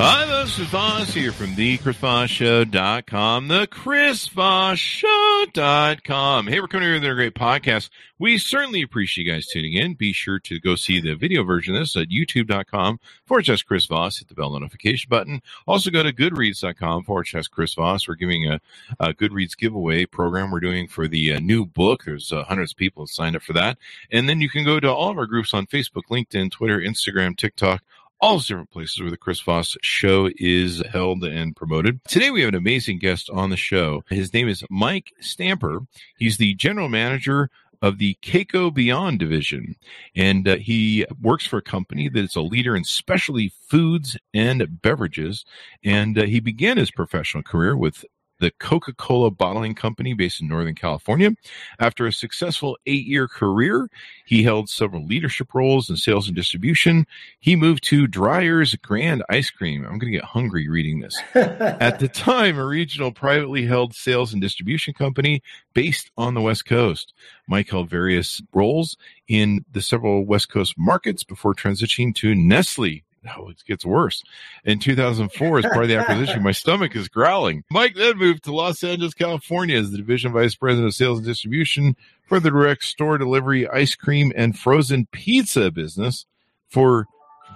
Hi, this is Voss here from the ChrisVossShow.com, the ChrisVossShow.com. Hey, we're coming here with another great podcast. We certainly appreciate you guys tuning in. Be sure to go see the video version of this at youtube.com forward slash Chris Voss. Hit the bell notification button. Also go to goodreads.com forward slash Chris Voss. We're giving a, a Goodreads giveaway program we're doing for the uh, new book. There's uh, hundreds of people signed up for that. And then you can go to all of our groups on Facebook, LinkedIn, Twitter, Instagram, TikTok, all those different places where the Chris Voss show is held and promoted. Today we have an amazing guest on the show. His name is Mike Stamper. He's the general manager of the Kayco Beyond division. And uh, he works for a company that is a leader in specialty foods and beverages. And uh, he began his professional career with the Coca Cola Bottling Company based in Northern California. After a successful eight year career, he held several leadership roles in sales and distribution. He moved to Dreyer's Grand Ice Cream. I'm going to get hungry reading this. At the time, a regional privately held sales and distribution company based on the West Coast. Mike held various roles in the several West Coast markets before transitioning to Nestle oh, it gets worse. In 2004, as part of the acquisition, my stomach is growling. Mike then moved to Los Angeles, California as the division vice president of sales and distribution for the direct store delivery, ice cream, and frozen pizza business for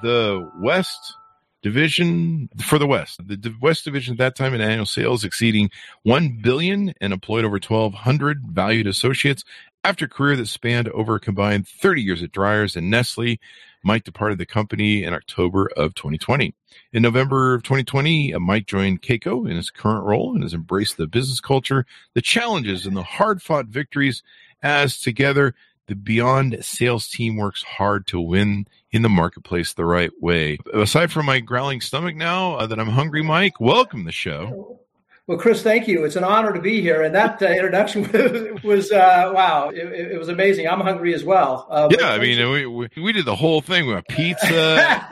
the West division for the West. The West division at that time in annual sales exceeding 1 billion and employed over 1200 valued associates after a career that spanned over a combined 30 years at Dreyer's and Nestle. Mike departed the company in October of 2020. In November of 2020, uh, Mike joined Kayco in his current role and has embraced the business culture, the challenges, and the hard fought victories as together the Beyond sales team works hard to win in the marketplace the right way. Aside from my growling stomach now uh, that I'm hungry, Mike, welcome the show. Well, Chris, thank you. It's an honor to be here. And that uh, introduction was, uh, wow, it, it, was amazing. I'm hungry as well. Uh, yeah, I mean, we, we, we, did the whole thing with pizza,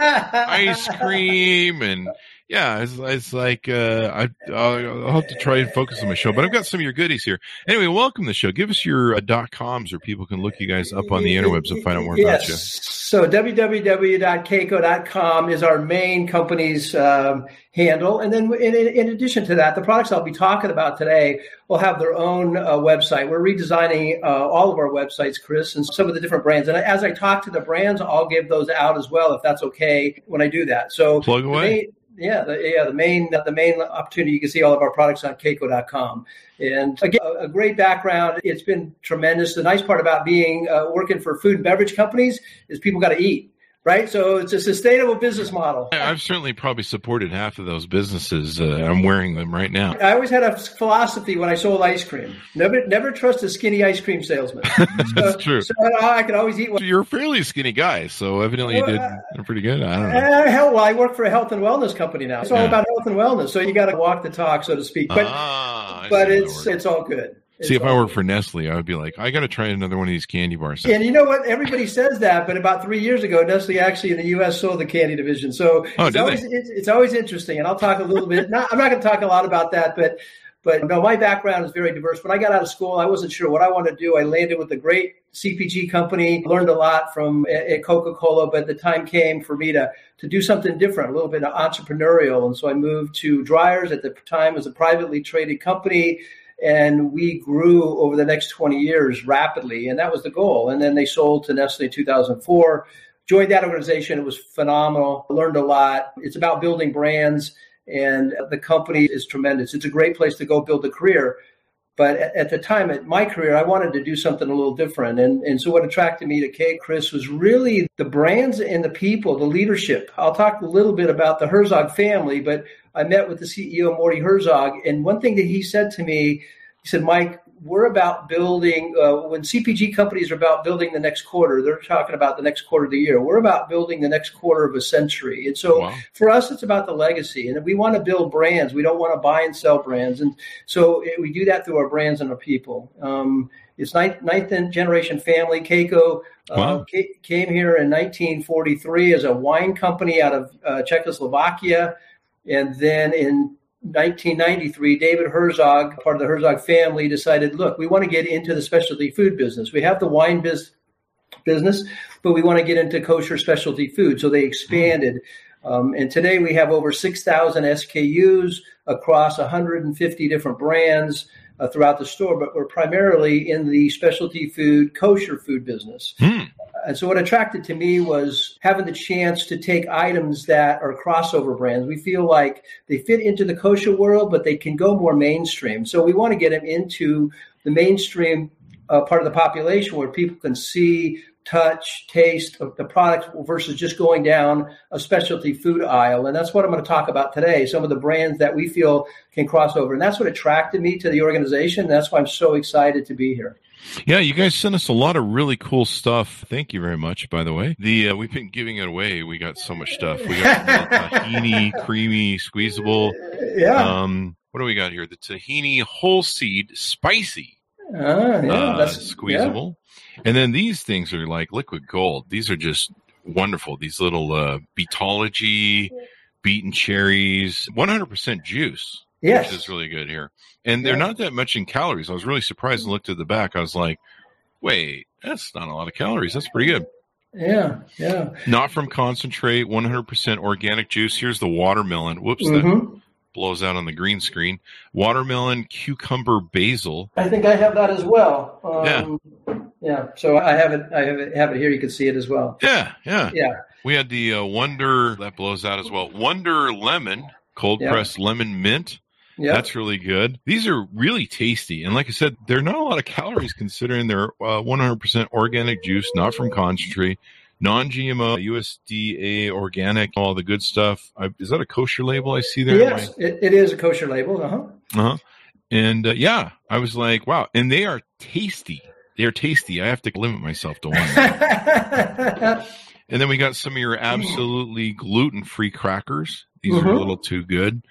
ice cream, and yeah, it's, it's like uh, I, I'll, I'll, have to try and focus on my show, but I've got some of your goodies here. Anyway, welcome to the show. Give us your uh, dot coms where people can look you guys up on the interwebs and find out more yes. about you. So www.kayco.com is our main company's um, handle, and then in, in, addition to that, the products I'll be talking about today will have their own uh, website. We're redesigning uh, all of our websites, Chris, and some of the different brands. And as I talk to the brands, I'll give those out as well if that's okay when I do that. So plug away yeah, the, yeah. The main the main opportunity you can see all of our products on Kayco.com, and again, a, a great background. It's been tremendous. The nice part about being uh, working for food and beverage companies is people got to eat right? So it's a sustainable business model. I've certainly probably supported half of those businesses. Uh, I'm wearing them right now. I always had a philosophy when I sold ice cream: never, never trust a skinny ice cream salesman. That's so, true. So I could always eat. One. You're a fairly skinny guy, so evidently well, you did uh, pretty good. I don't know. Uh, hell, well, I work for a health and wellness company now. It's all yeah. about health and wellness. So you got to walk the talk, so to speak. But ah, but it's it's all good. See, if I worked for Nestle, I would be like, I got to try another one of these candy bars. And you know what? Everybody says that, but about three years ago, Nestle actually in the U.S. sold the candy division. So oh, it's, always, it's, it's, always interesting. And I'll talk a little bit. Not, I'm not going to talk a lot about that, but but no, my background is very diverse. When I got out of school, I wasn't sure what I wanted to do. I landed with a great CPG company, learned a lot from at Coca-Cola, but the time came for me to to do something different, a little bit entrepreneurial. And so I moved to Dreyer's at the time as a privately traded company and we grew over the next 20 years rapidly and that was the goal. And then they sold to nestle in 2004 joined that organization. It was phenomenal. Learned a lot. It's about building brands and the company is tremendous. It's a great place to go build a career but at, the time at my career i wanted to do something a little different. And, and so what attracted me to k chris was really the brands and the people the leadership. I'll talk a little bit about the herzog family but I met with the CEO, Mordy Herzog, and one thing that he said to me, he said, Mike, we're about building uh, when CPG companies are about building the next quarter, they're talking about the next quarter of the year. We're about building the next quarter of a century. And so wow. for us, it's about the legacy. And we want to build brands. We don't want to buy and sell brands. And so it, we do that through our brands and our people. Um, it's ninth, ninth generation family. Kayco uh, wow. came here in 1943 as a wine company out of uh, Czechoslovakia. And then in 1993, David Herzog, part of the Herzog family, decided, look, we want to get into the specialty food business. We have the wine biz- business, but we want to get into kosher specialty food. So they expanded. Um, and today we have over 6,000 SKUs across 150 different brands uh, throughout the store, but we're primarily in the specialty food, kosher food business. Mm. And so what attracted to me was having the chance to take items that are crossover brands. We feel like they fit into the kosher world, but they can go more mainstream. So we want to get them into the mainstream uh, part of the population where people can see touch, taste of the product versus just going down a specialty food aisle. And that's what I'm going to talk about today. Some of the brands that we feel can cross over. And that's what attracted me to the organization. That's why I'm so excited to be here. Yeah, you guys sent us a lot of really cool stuff. Thank you very much, by the way. The uh, we've been giving it away. We got so much stuff. We got tahini creamy squeezable. Yeah. Um, what do we got here? The tahini whole seed spicy. Ah, yeah, uh, that's squeezable. Yeah. And then these things are like liquid gold. These are just wonderful. These little uh, beetology, beaten cherries, 100% juice. Yes. Which is really good here. And they're yeah. not that much in calories. I was really surprised and looked at the back. I was like, wait, that's not a lot of calories. That's pretty good. Yeah, yeah. Not from concentrate, 100% organic juice. Here's the watermelon. Whoops, mm-hmm. Blows out on the green screen. Watermelon, cucumber, basil. I think I have that as well. Um, yeah. Yeah. So I have it. I have it, have it here. You can see it as well. Yeah. Yeah. Yeah. We had the uh, Wonder that blows out as well. Wonder lemon, cold pressed lemon mint. Yeah. That's really good. These are really tasty. And like I said, they're not a lot of calories considering they're uh, 100% organic juice, not from concentrate, non GMO, USDA organic, all the good stuff. I, is that a kosher label I see there? Yes, it, it is a kosher label. Uh huh. Uh huh. And uh, yeah, I was like, wow. And they are tasty. They're tasty. I have to limit myself to one. and then we got some of your absolutely gluten free crackers. These mm-hmm. are a little too good.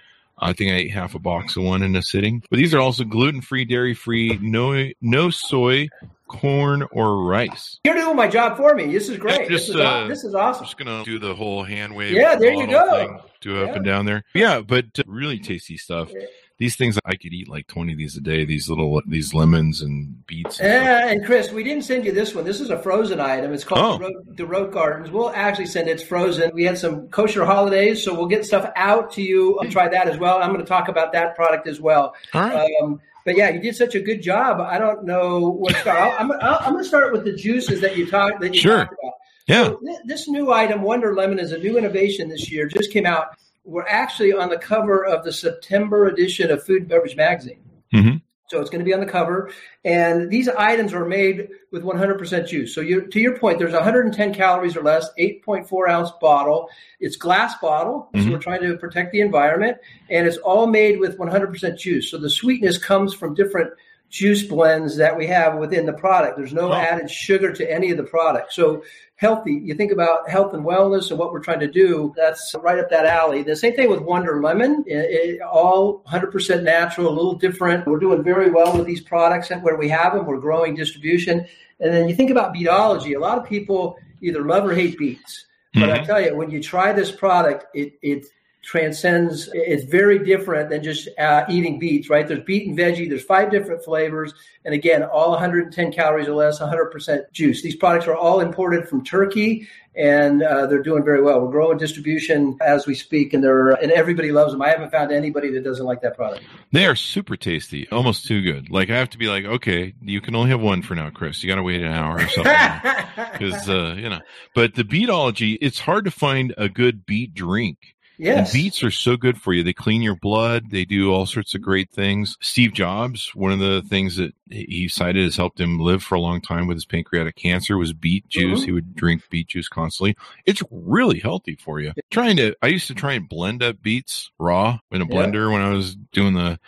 I think I ate half a box of one in a sitting. But these are also gluten free, dairy free, no no soy, corn, or rice. You're doing my job for me. This is great. Just, this, is, uh, this is awesome. Just gonna do the whole hand wave. Yeah, there you go. Thing, do yeah. up and down there. Yeah, but uh, really tasty stuff these things I could eat like twenty of these a day. These little these lemons and beets. And, and, and Chris, we didn't send you this one. This is a frozen item. It's called oh. the, Road, Gardens. We'll actually send it. It's frozen. We had some kosher holidays, so we'll get stuff out to you. I'll try that as well. I'm going to talk about that product as well. All right. Um, but yeah, you did such a good job. I don't know what to start. I'm, I'm going to start with the juices that you talked that you sure. talked about. Yeah. So this new item, Wonder Lemon, is a new innovation this year. Just came out we're actually on the cover of the September edition of Food Beverage Magazine. Mm-hmm. So it's going to be on the cover. And these items are made with 100% juice. So you, to your point, there's 110 calories or less, 8.4 ounce bottle. It's glass bottle. Mm-hmm. So we're trying to protect the environment. And it's all made with 100% juice. So the sweetness comes from different juice blends that we have within the product. There's no oh. added sugar to any of the product. So healthy, you think about health and wellness and what we're trying to do, that's right up that alley. The same thing with Wonder Lemon, it, it, all 100% natural, a little different. We're doing very well with these products and where we have them. We're growing distribution. And then you think about beetology. A lot of people either love or hate beets. But mm-hmm. I tell you, when you try this product, it, it transcends it's very different than just uh, eating beets right? There's beet and veggie there's five different flavors and again all 110 calories or less 100% juice. These products are all imported from turkey and uh, they're doing very well. We're growing distribution as we speak and they're and everybody loves them. I haven't found anybody that doesn't like that product. They are super tasty almost too good. Like i have to be like okay you can only have one for now chris. You gotta wait an hour or something. Because uh, you know. But the beetology it's hard to find a good beet drink Yes. And beets are so good for you. They clean your blood. They do all sorts of great things. Steve Jobs, one of the things that he cited has helped him live for a long time with his pancreatic cancer was beet juice. Mm-hmm. He would drink beet juice constantly. It's really healthy for you. Trying to, I used to try and blend up beets raw in a blender yeah. when I was doing the,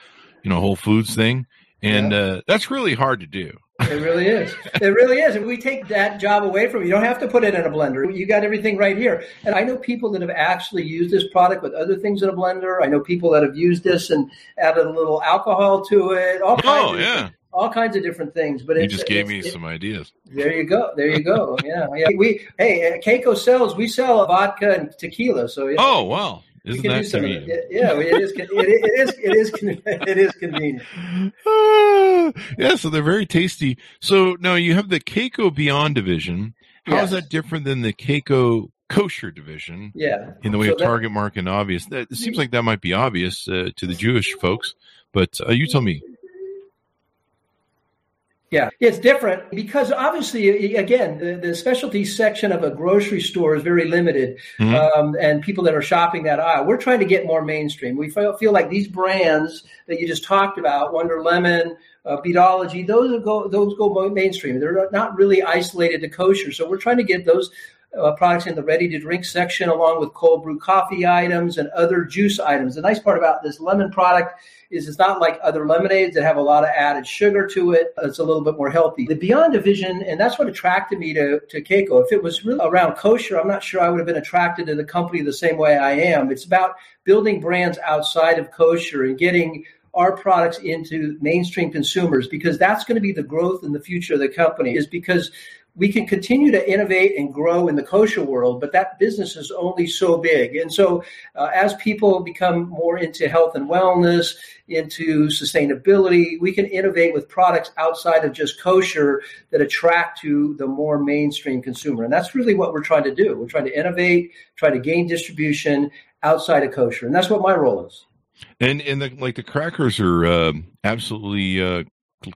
you know, Whole Foods thing and yeah. uh, that's really hard to do. It really is. It really is. If we take that job away from you, you don't have to put it in a blender. You got everything right here. And I know people that have actually used this product with other things in a blender. I know people that have used this and added a little alcohol to it. All oh, kinds oh, yeah. Of, all kinds of different things. But you just gave me it, some ideas. There you go. There you go. yeah, yeah. We hey, uh, Kayco sells. We sell vodka and tequila. So yeah. oh wow. Isn't that convenient? Yeah, it is. It, it is. It is. It is convenient. Uh, yeah, so they're very tasty. So now you have the Kayco Beyond division. How yes. is that different than the Kayco kosher division? Yeah, in the way so of that, target market and obvious. That, it seems like that might be obvious uh, to the Jewish folks, but uh, you tell me. Yeah, it's different because obviously, again, the, the specialty section of a grocery store is very limited, mm-hmm. um, and people that are shopping that aisle. We're trying to get more mainstream. We feel, feel like these brands that you just talked about, Wonder Lemon, uh, those go those go mainstream. They're not really isolated to kosher. So we're trying to get those uh, products in the ready to drink section, along with cold brew coffee items and other juice items. The nice part about this lemon product is it's not like other lemonades that have a lot of added sugar to it. It's a little bit more healthy. The Beyond division, and that's what attracted me to, to Kayco. If it was really around kosher, I'm not sure I would have been attracted to the company the same way I am. It's about building brands outside of kosher and getting our products into mainstream consumers because that's going to be the growth in the future of the company is because we can continue to innovate and grow in the kosher world, but that business is only so big. And so, uh, as people become more into health and wellness, into sustainability, we can innovate with products outside of just kosher that attract to the more mainstream consumer. And that's really what we're trying to do. We're trying to innovate, try to gain distribution outside of kosher. And that's what my role is. And and the, like the crackers are uh, absolutely uh,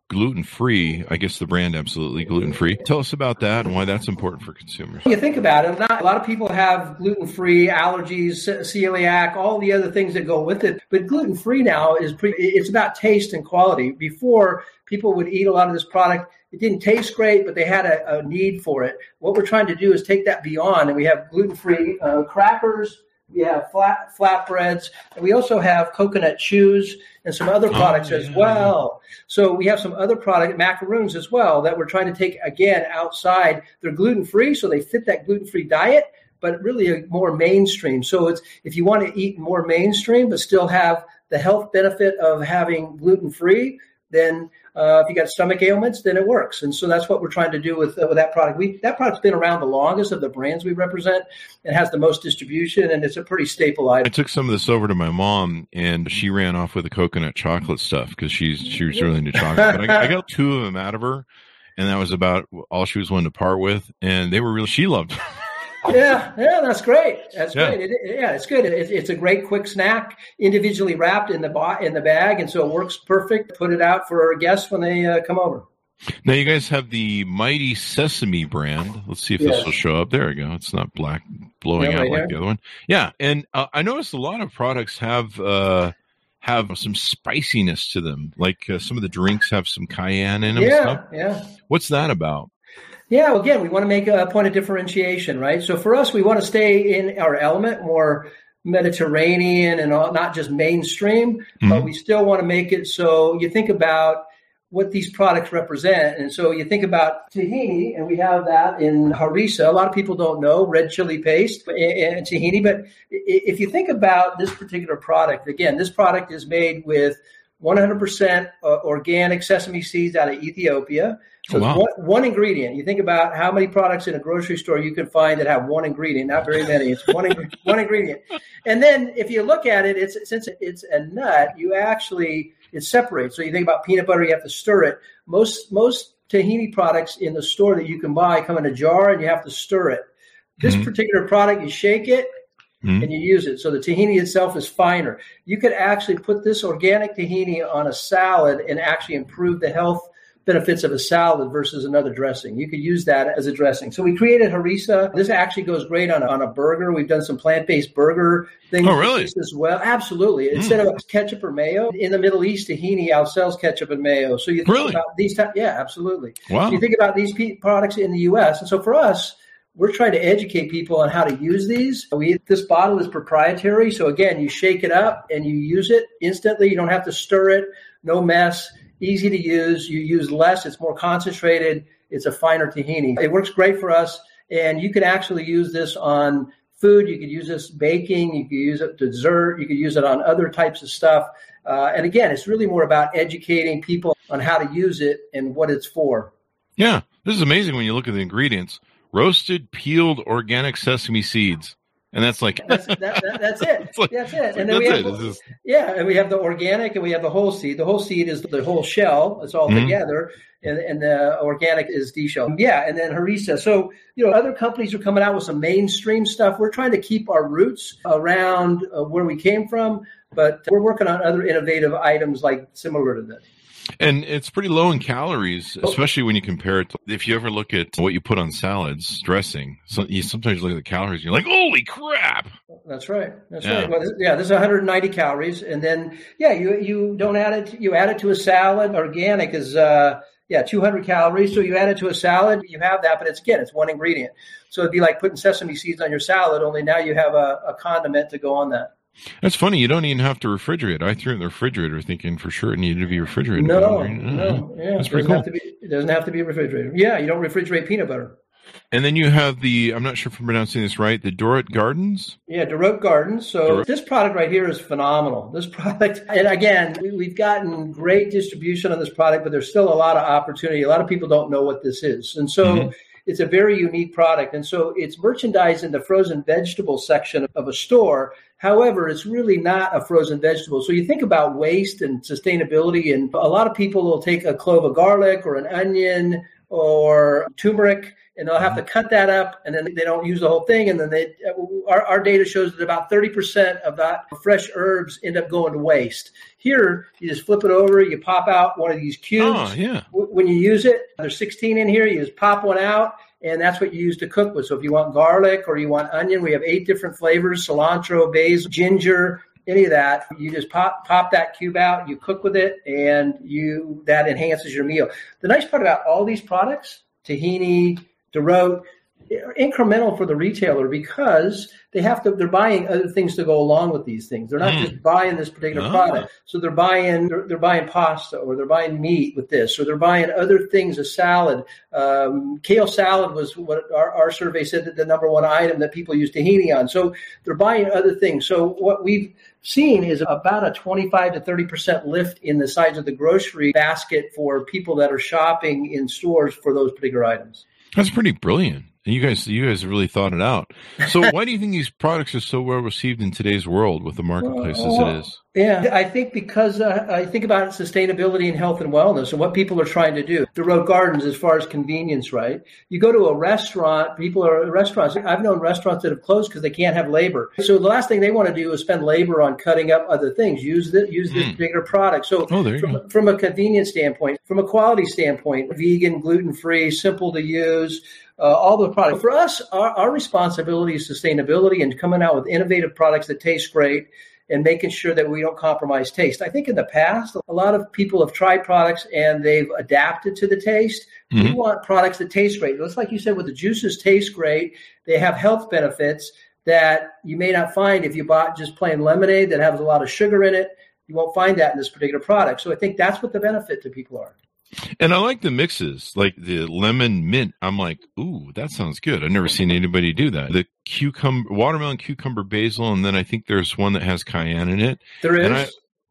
gluten free. I guess the brand absolutely gluten free. Tell us about that and why that's important for consumers. You think about it, not, a lot of people have gluten free allergies, celiac, all the other things that go with it. But gluten free now is pretty, it's about taste and quality. Before people would eat a lot of this product. It didn't taste great, but they had a, a need for it. What we're trying to do is take that beyond, and we have gluten free uh, crackers, we have flat flatbreads, and we also have coconut chews and some other oh, products oh, yeah. as well. So we have some other product macaroons as well that we're trying to take again outside. They're gluten free, so they fit that gluten free diet, but really a more mainstream. So it's if you want to eat more mainstream but still have the health benefit of having gluten free, then uh, if you got stomach ailments, then it works. And so that's what we're trying to do with, uh, with that product. We that product's been around the longest of the brands we represent. and has the most distribution, and it's a pretty staple item. I took some of this over to my mom, and she ran off with the coconut chocolate stuff because she's she was really into chocolate. But I, I got two of them out of her, and that was about all she was willing to part with. And they were really she loved. Yeah, yeah, that's great. That's yeah. great. It, yeah, it's good. It, it's a great quick snack, individually wrapped in the bo- in the bag, and so it works perfect. Put it out for our guests when they uh, come over. Now you guys have the Mighty Sesame brand. Let's see if yes. this will show up. There we go. It's not black blowing yeah, out right like the other one. Yeah, and uh, I noticed a lot of products have uh, have some spiciness to them. Like uh, some of the drinks have some cayenne in them. Yeah, yeah. What's that about? Yeah, well, again, we want to make a point of differentiation, right? So for us, we want to stay in our element, more Mediterranean and all, not just mainstream, mm-hmm. but we still want to make it so you think about what these products represent. And so you think about tahini, and we have that in harissa. A lot of people don't know red chili paste and tahini, but if you think about this particular product, again, this product is made with 100% uh, organic sesame seeds out of Ethiopia. So wow. one, one, ingredient. You think about how many products in a grocery store you can find that have one ingredient. Not very many. It's one one ingredient. And then if you look at it, it's since it's a nut, you actually it separates. So you think about peanut butter, you have to stir it. Most most tahini products in the store that you can buy come in a jar, and you have to stir it. This mm-hmm. particular product, you shake it, Mm-hmm. and you use it. So the tahini itself is finer. You could actually put this organic tahini on a salad and actually improve the health benefits of a salad versus another dressing. You could use that as a dressing. So we created harissa. This actually goes great on a, on a burger. We've done some plant-based burger things oh, really? as well. Absolutely. Mm. Instead of ketchup or mayo, in the Middle East, tahini outsells ketchup and mayo. So you think really? about these type, yeah, absolutely. Wow. So you think about these products in the U.S. And so for us, we're trying to educate people on how to use these. We this bottle is proprietary, so again, you shake it up and you use it instantly. You don't have to stir it. No mess easy to use. You use less, it's more concentrated, it's a finer tahini. It works great for us, and you can actually use this on food. You could use this baking. You could use it dessert. You could use it on other types of stuff. Uh, and again, it's really more about educating people on how to use it and what it's for. Yeah, this is amazing when you look at the ingredients: roasted, peeled organic sesame seeds and that's like that's, that, that, that's it. Like, that's it. And then we have it. yeah, and we have the organic and we have the whole seed. The whole seed is the whole shell. It's all mm-hmm. together, and, and the organic is D shell. Yeah, and then harissa. So you know, other companies are coming out with some mainstream stuff. We're trying to keep our roots around uh, where we came from, but we're working on other innovative items like similar to this. And it's pretty low in calories, especially when you compare it to if you ever look at what you put on salads, dressing. So you sometimes look at the calories, and you're like, "Holy crap!" That's right. That's yeah. right. Well, yeah, this is 190 calories, and then yeah, you you don't add it. You add it to a salad. Organic is uh, yeah 200 calories. So you add it to a salad, you have that, but it's again, it's one ingredient. So it'd be like putting sesame seeds on your salad, only now you have a, a condiment to go on that. That's funny. You don't even have to refrigerate. I threw it in the refrigerator thinking for sure it needed to be refrigerated. No, no, yeah, that's pretty cool. Be, it doesn't have to be refrigerated. Yeah, you don't refrigerate peanut butter. And then you have the, I'm not sure if I'm pronouncing this right, the Dorot Gardens? Yeah, Dorot Gardens. So Dorot. this product right here is phenomenal. This product, and again, we, have gotten great distribution on this product, but there's still a lot of opportunity. A lot of people don't know what this is. And so, mm-hmm it's a very unique product. And so it's merchandised in the frozen vegetable section of a store. However, it's really not a frozen vegetable. So you think about waste and sustainability, and a lot of people will take a clove of garlic or an onion or turmeric and they'll have to uh-huh. cut that up and then they don't use the whole thing and then they our, our data shows that about 30% of that fresh herbs end up going to waste. Here you just flip it over you pop out one of these cubes. Oh, yeah. when you use it there's 16 in here you just pop one out and that's what you use to cook with. So if you want garlic or you want onion we have eight different flavors cilantro basil ginger any of that. You just pop pop that cube out you cook with it and you that enhances your meal. The nice part about all these products tahini Dorot incremental for the retailer because they have to they're buying other things to go along with these things. They're not mm. just buying this particular product. So they're buying they're, they're, buying pasta or they're buying meat with this. Or they're buying other things a salad. Um, kale salad was what our, our survey said that the number one item that people use tahini on. So they're buying other things. So what we've seen is about a 25 to 30 percent lift in the size of the grocery basket for people that are shopping in stores for those particular items that's pretty brilliant. You guys, you guys really thought it out. So, why do you think these products are so well received in today's world with the marketplace as it is? Yeah, I think because uh, I think about sustainability and health and wellness and what people are trying to do. Dorot Gardens, as far as convenience, right? You go to a restaurant, people are restaurants. I've known restaurants that have closed because they can't have labor. So the last thing they want to do is spend labor on cutting up other things. Use the, use this mm. particular product. So oh, from, from a convenience standpoint, from a quality standpoint, vegan, gluten free, simple to use uh, all the products. For us, our, our responsibility is sustainability and coming out with innovative products that taste great and making sure that we don't compromise taste. I think in the past, a lot of people have tried products and they've adapted to the taste. Mm-hmm. We want products that taste great. Just like you said, with the juices taste great, they have health benefits that you may not find if you bought just plain lemonade that has a lot of sugar in it. You won't find that in this particular product. So I think that's what the benefit to people are. And I like the mixes, like the lemon mint. I'm like, ooh, that sounds good. I've never seen anybody do that. The cucumber, watermelon, cucumber, basil, and then I think there's one that has cayenne in it. There is. And I,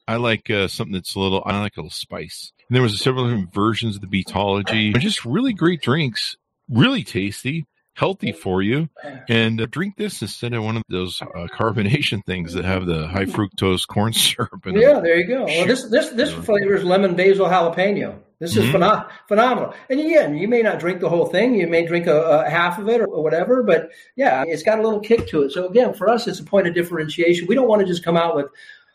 I like uh, something that's a little. I like a little spice. And there was several different versions of the Beetology. Just really great drinks, really tasty healthy for you and uh, drink this instead of one of those uh, carbonation things that have the high fructose corn syrup yeah there you go well this this this flavor is lemon basil jalapeno this is mm-hmm. phenomenal. And again, you may not drink the whole thing. You may drink a, a half of it or, or, whatever, but yeah, it's got a little kick to it. So again, for us, it's a point of differentiation. We don't want to just come out with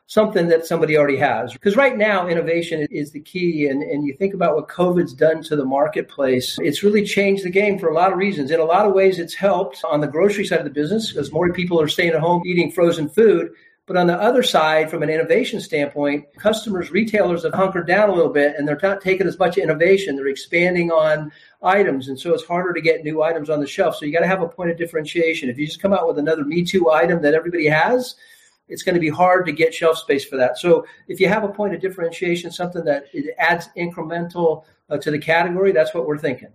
something that somebody already has. Because right now, innovation is the key. And, and you think about what COVID's done to the marketplace, it's really changed the game for a lot of reasons. In a lot of ways, it's helped on the grocery side of the business because more people are staying at home eating frozen food. But on the other side, from an innovation standpoint, customers, retailers have hunkered down a little bit and they're not taking as much innovation. They're expanding on items. And so it's harder to get new items on the shelf. So you got to have a point of differentiation. If you just come out with another Me Too item that everybody has, it's going to be hard to get shelf space for that. So if you have a point of differentiation, something that it adds incremental uh, to the category, that's what we're thinking.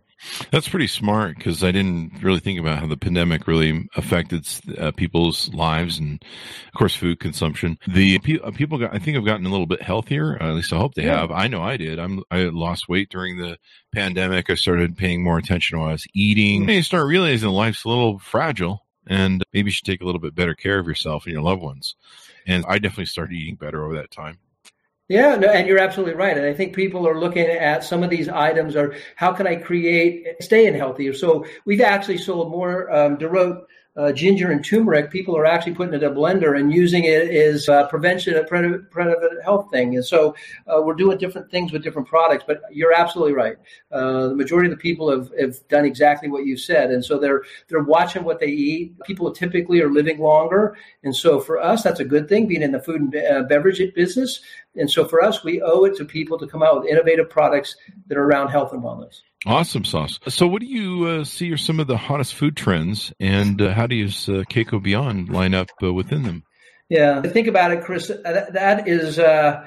That's pretty smart because I didn't really think about how the pandemic really affected uh, people's lives and, of course, food consumption. The uh, people, got, I think, have gotten a little bit healthier. at least I hope they yeah. have. I know I did. I'm I lost weight during the pandemic. I started paying more attention to what I was eating. And you start realizing life's a little fragile, and maybe you should take a little bit better care of yourself and your loved ones. And I definitely started eating better over that time. Yeah, no, and you're absolutely right. And I think people are looking at some of these items are how can I create staying healthier? So we've actually sold more um, Dorot uh, ginger and turmeric, people are actually putting it in a blender and using it as a prevention, a preventive health thing. And so uh, we're doing different things with different products. But you're absolutely right. Uh, the majority of the people have, have done exactly what you said, and so they're they're watching what they eat. People typically are living longer, and so for us, that's a good thing. Being in the food and uh, beverage business, and so for us, we owe it to people to come out with innovative products that are around health and wellness. Awesome sauce. So, what do you uh, see are some of the hottest food trends, and uh, how does uh, Kayco Beyond line up uh, within them? Yeah, think about it, Chris. Uh, that, that is uh,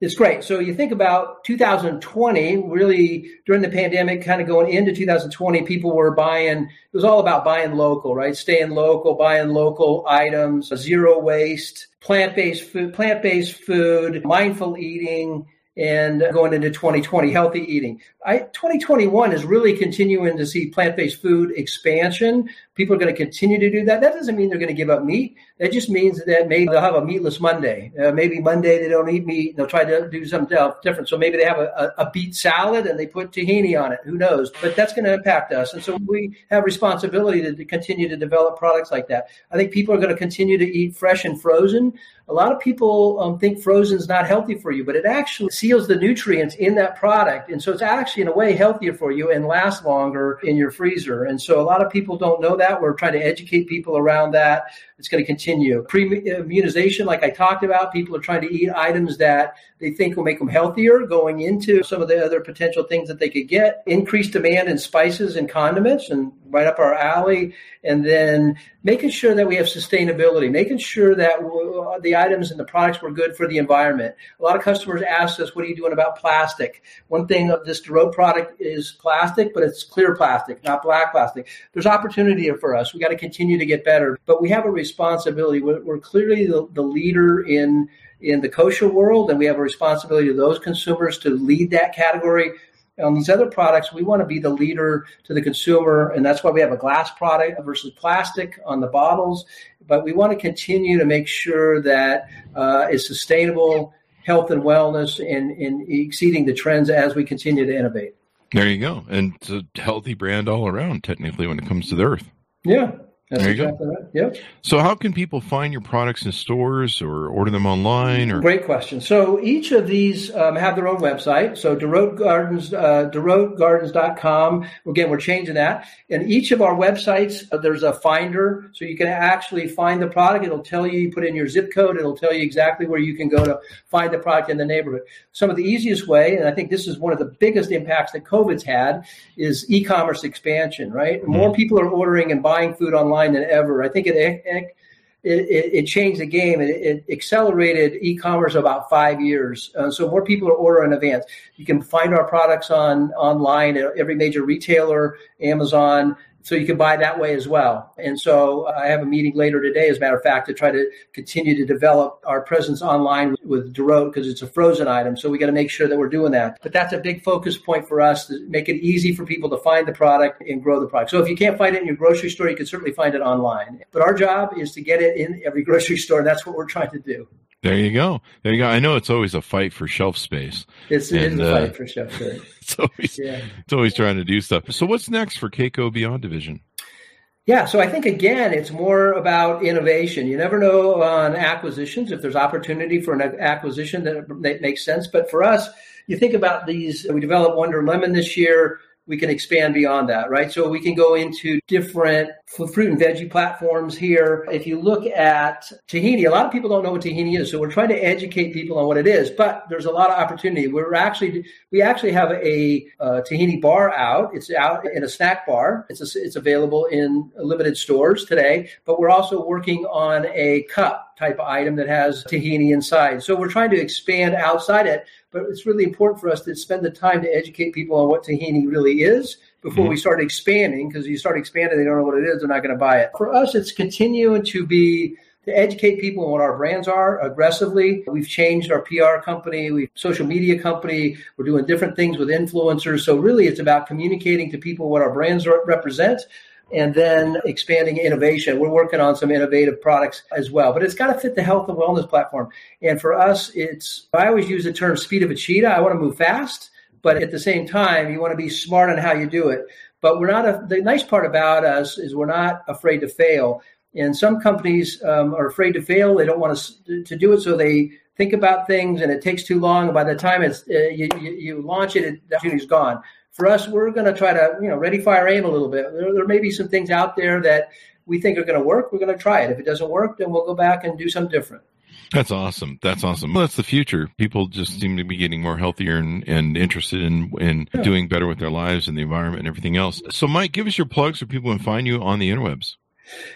it's great. So you think about 2020, really during the pandemic, kind of going into 2020, people were buying. It was all about buying local, right? Staying local, buying local items, zero waste, plant based food, plant based food, mindful eating and going into 2020, healthy eating. I, 2021 is really continuing to see plant based food expansion. People are going to continue to do that. That doesn't mean they're going to give up meat. That just means that maybe they'll have a meatless Monday. Uh, maybe Monday they don't eat meat. and They'll try to do something different. So maybe they have a, a, a beet salad and they put tahini on it. Who knows? But that's going to impact us. And so we have responsibility to, to continue to develop products like that. I think people are going to continue to eat fresh and frozen. A lot of people um, think frozen is not healthy for you, but it actually seals the nutrients in that product. And so it's actually, in a way, healthier for you and lasts longer in your freezer. And so a lot of people don't know that. We're trying to educate people around that. It's going to continue. Pre immunization, like I talked about, people are trying to eat items that they think will make them healthier going into some of the other potential things that they could get. Increased demand in spices and condiments, and right up our alley. And then making sure that we have sustainability, making sure that the items and the products were good for the environment. A lot of customers ask us, what are you doing about plastic? One thing of this Dorot product is plastic, but it's clear plastic, not black plastic. There's opportunity for us. We got to continue to get better, but we have a responsibility. We're, we're clearly the, the leader in in the kosher world, and we have a responsibility to those consumers to lead that category on these other products, we want to be the leader to the consumer, and that's why we have a glass product versus plastic on the bottles. But we want to continue to make sure that uh, it's sustainable health and wellness and, and exceeding the trends as we continue to innovate. There you go, and it's a healthy brand all around, technically, when it comes to the earth. Yeah, that's there you exactly go. Right. Yep. So, how can people find your products in stores or order them online? Or great question. So, each of these um, have their own website. So, Dorot Gardens, uh, DorotGardens.com. Again, we're changing that. And each of our websites, uh, there's a finder, so you can actually find the product. It'll tell you. You put in your zip code. It'll tell you exactly where you can go to find the product in the neighborhood. Some of the easiest way, and I think this is one of the biggest impacts that COVID's had, is e-commerce expansion. Right, mm-hmm. more people are ordering and buying food online online than ever. I think it it, it, it changed the game. It, it accelerated e-commerce about five years. Uh, so more people are ordering in advance. You can find our products on online at every major retailer, Amazon, so you can buy that way as well. And so uh, I have a meeting later today, as a matter of fact, to try to continue to develop our presence online with Dorot because it's a frozen item. So we got to make sure that we're doing that. But that's a big focus point for us to make it easy for people to find the product and grow the product. So if you can't find it in your grocery store, you can certainly find it online. But our job is to get it in every grocery store. And that's what we're trying to do. There you go. There you go. I know it's always a fight for shelf space. It's, and, a uh, fight for shelf space. it's always yeah. it's always trying to do stuff. So what's next for Kayco Beyond Division? Yeah, so I think again, it's more about innovation. You never know on acquisitions if there's opportunity for an acquisition that makes sense. But for us, you think about these. We developed Wonder Lemon this year we can expand beyond that, right? So we can go into different fruit and veggie platforms here. If you look at tahini, a lot of people don't know what tahini is, so we're trying to educate people on what it is. But there's a lot of opportunity. We're actually we actually have a, a tahini bar out. It's out in a snack bar. It's a, it's available in limited stores today. But we're also working on a cup type item that has tahini inside. So we're trying to expand outside it. But it's really important for us to spend the time to educate people on what tahini really is before mm-hmm. we start expanding because you start expanding, they don't know what it is, they're not going to buy it. For us, it's continuing to be to educate people on what our brands are aggressively. We've changed our PR company, we social media company. We're doing different things with influencers. So really, it's about communicating to people what our brands are, represent. And then expanding innovation. We're working on some innovative products as well, but it's got to fit the health and wellness platform. And for us, it's, I always use the term speed of a cheetah. I want to move fast but at the same time, you want to be smart on how you do it. But we're not, a, the nice part about us is we're not afraid to fail. And some companies um, are afraid to fail. They don't want to, to do it. So they think about things and it takes too long. And by the time it's, uh, you, you, you, launch it, it, the opportunity's gone. For us, we're going to try to, you know, ready, fire, aim a little bit. There, there may be some things out there that we think are going to work. We're going to try it. If it doesn't work, then we'll go back and do something different. That's awesome. That's awesome. Well, that's the future. People just seem to be getting more healthier and, and interested in, in yeah. doing better with their lives and the environment and everything else. So, Mike, give us your plugs so people can find you on the interwebs.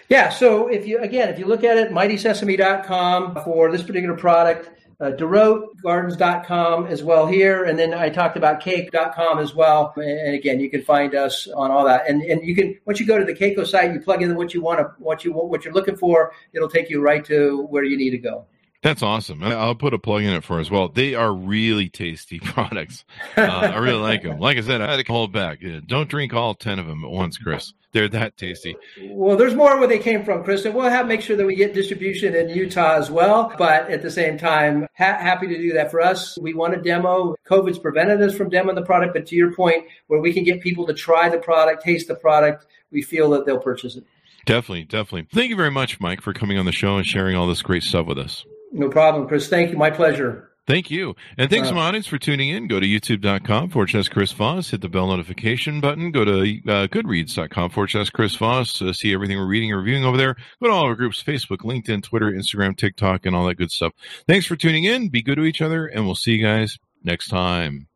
Yeah. So, if you, again, if you look at it, mightysesame.com for this particular product, uh, DorotGardens.com as well here. And then I talked about cake.com as well. And again, you can find us on all that. And, and you can, once you go to the Kayco site, you plug in what you want to, what you, want, what you're looking for. It'll take you right to where you need to go. That's awesome. I'll put a plug in it for as well. They are really tasty products. Uh, I really like them. Like I said, I had to hold back. Don't drink all 10 of them at once, Chris. They're that tasty. Well, there's more where they came from, Chris. And we'll have make sure that we get distribution in Utah as well. But at the same time, ha- happy to do that for us. We want to demo. COVID's prevented us from demoing the product. But to your point, where we can get people to try the product, taste the product, we feel that they'll purchase it. Definitely, definitely. Thank you very much, Mike, for coming on the show and sharing all this great stuff with us. No problem, Chris. Thank you. My pleasure. Thank you. And thanks, uh, my audience, for tuning in. Go to youtube.com forward slash Chris Voss. Hit the bell notification button. Go to uh, goodreads.com forward slash Chris Voss. Uh, see everything we're reading and reviewing over there. Go to all our groups Facebook, LinkedIn, Twitter, Instagram, TikTok, and all that good stuff. Thanks for tuning in. Be good to each other, and we'll see you guys next time.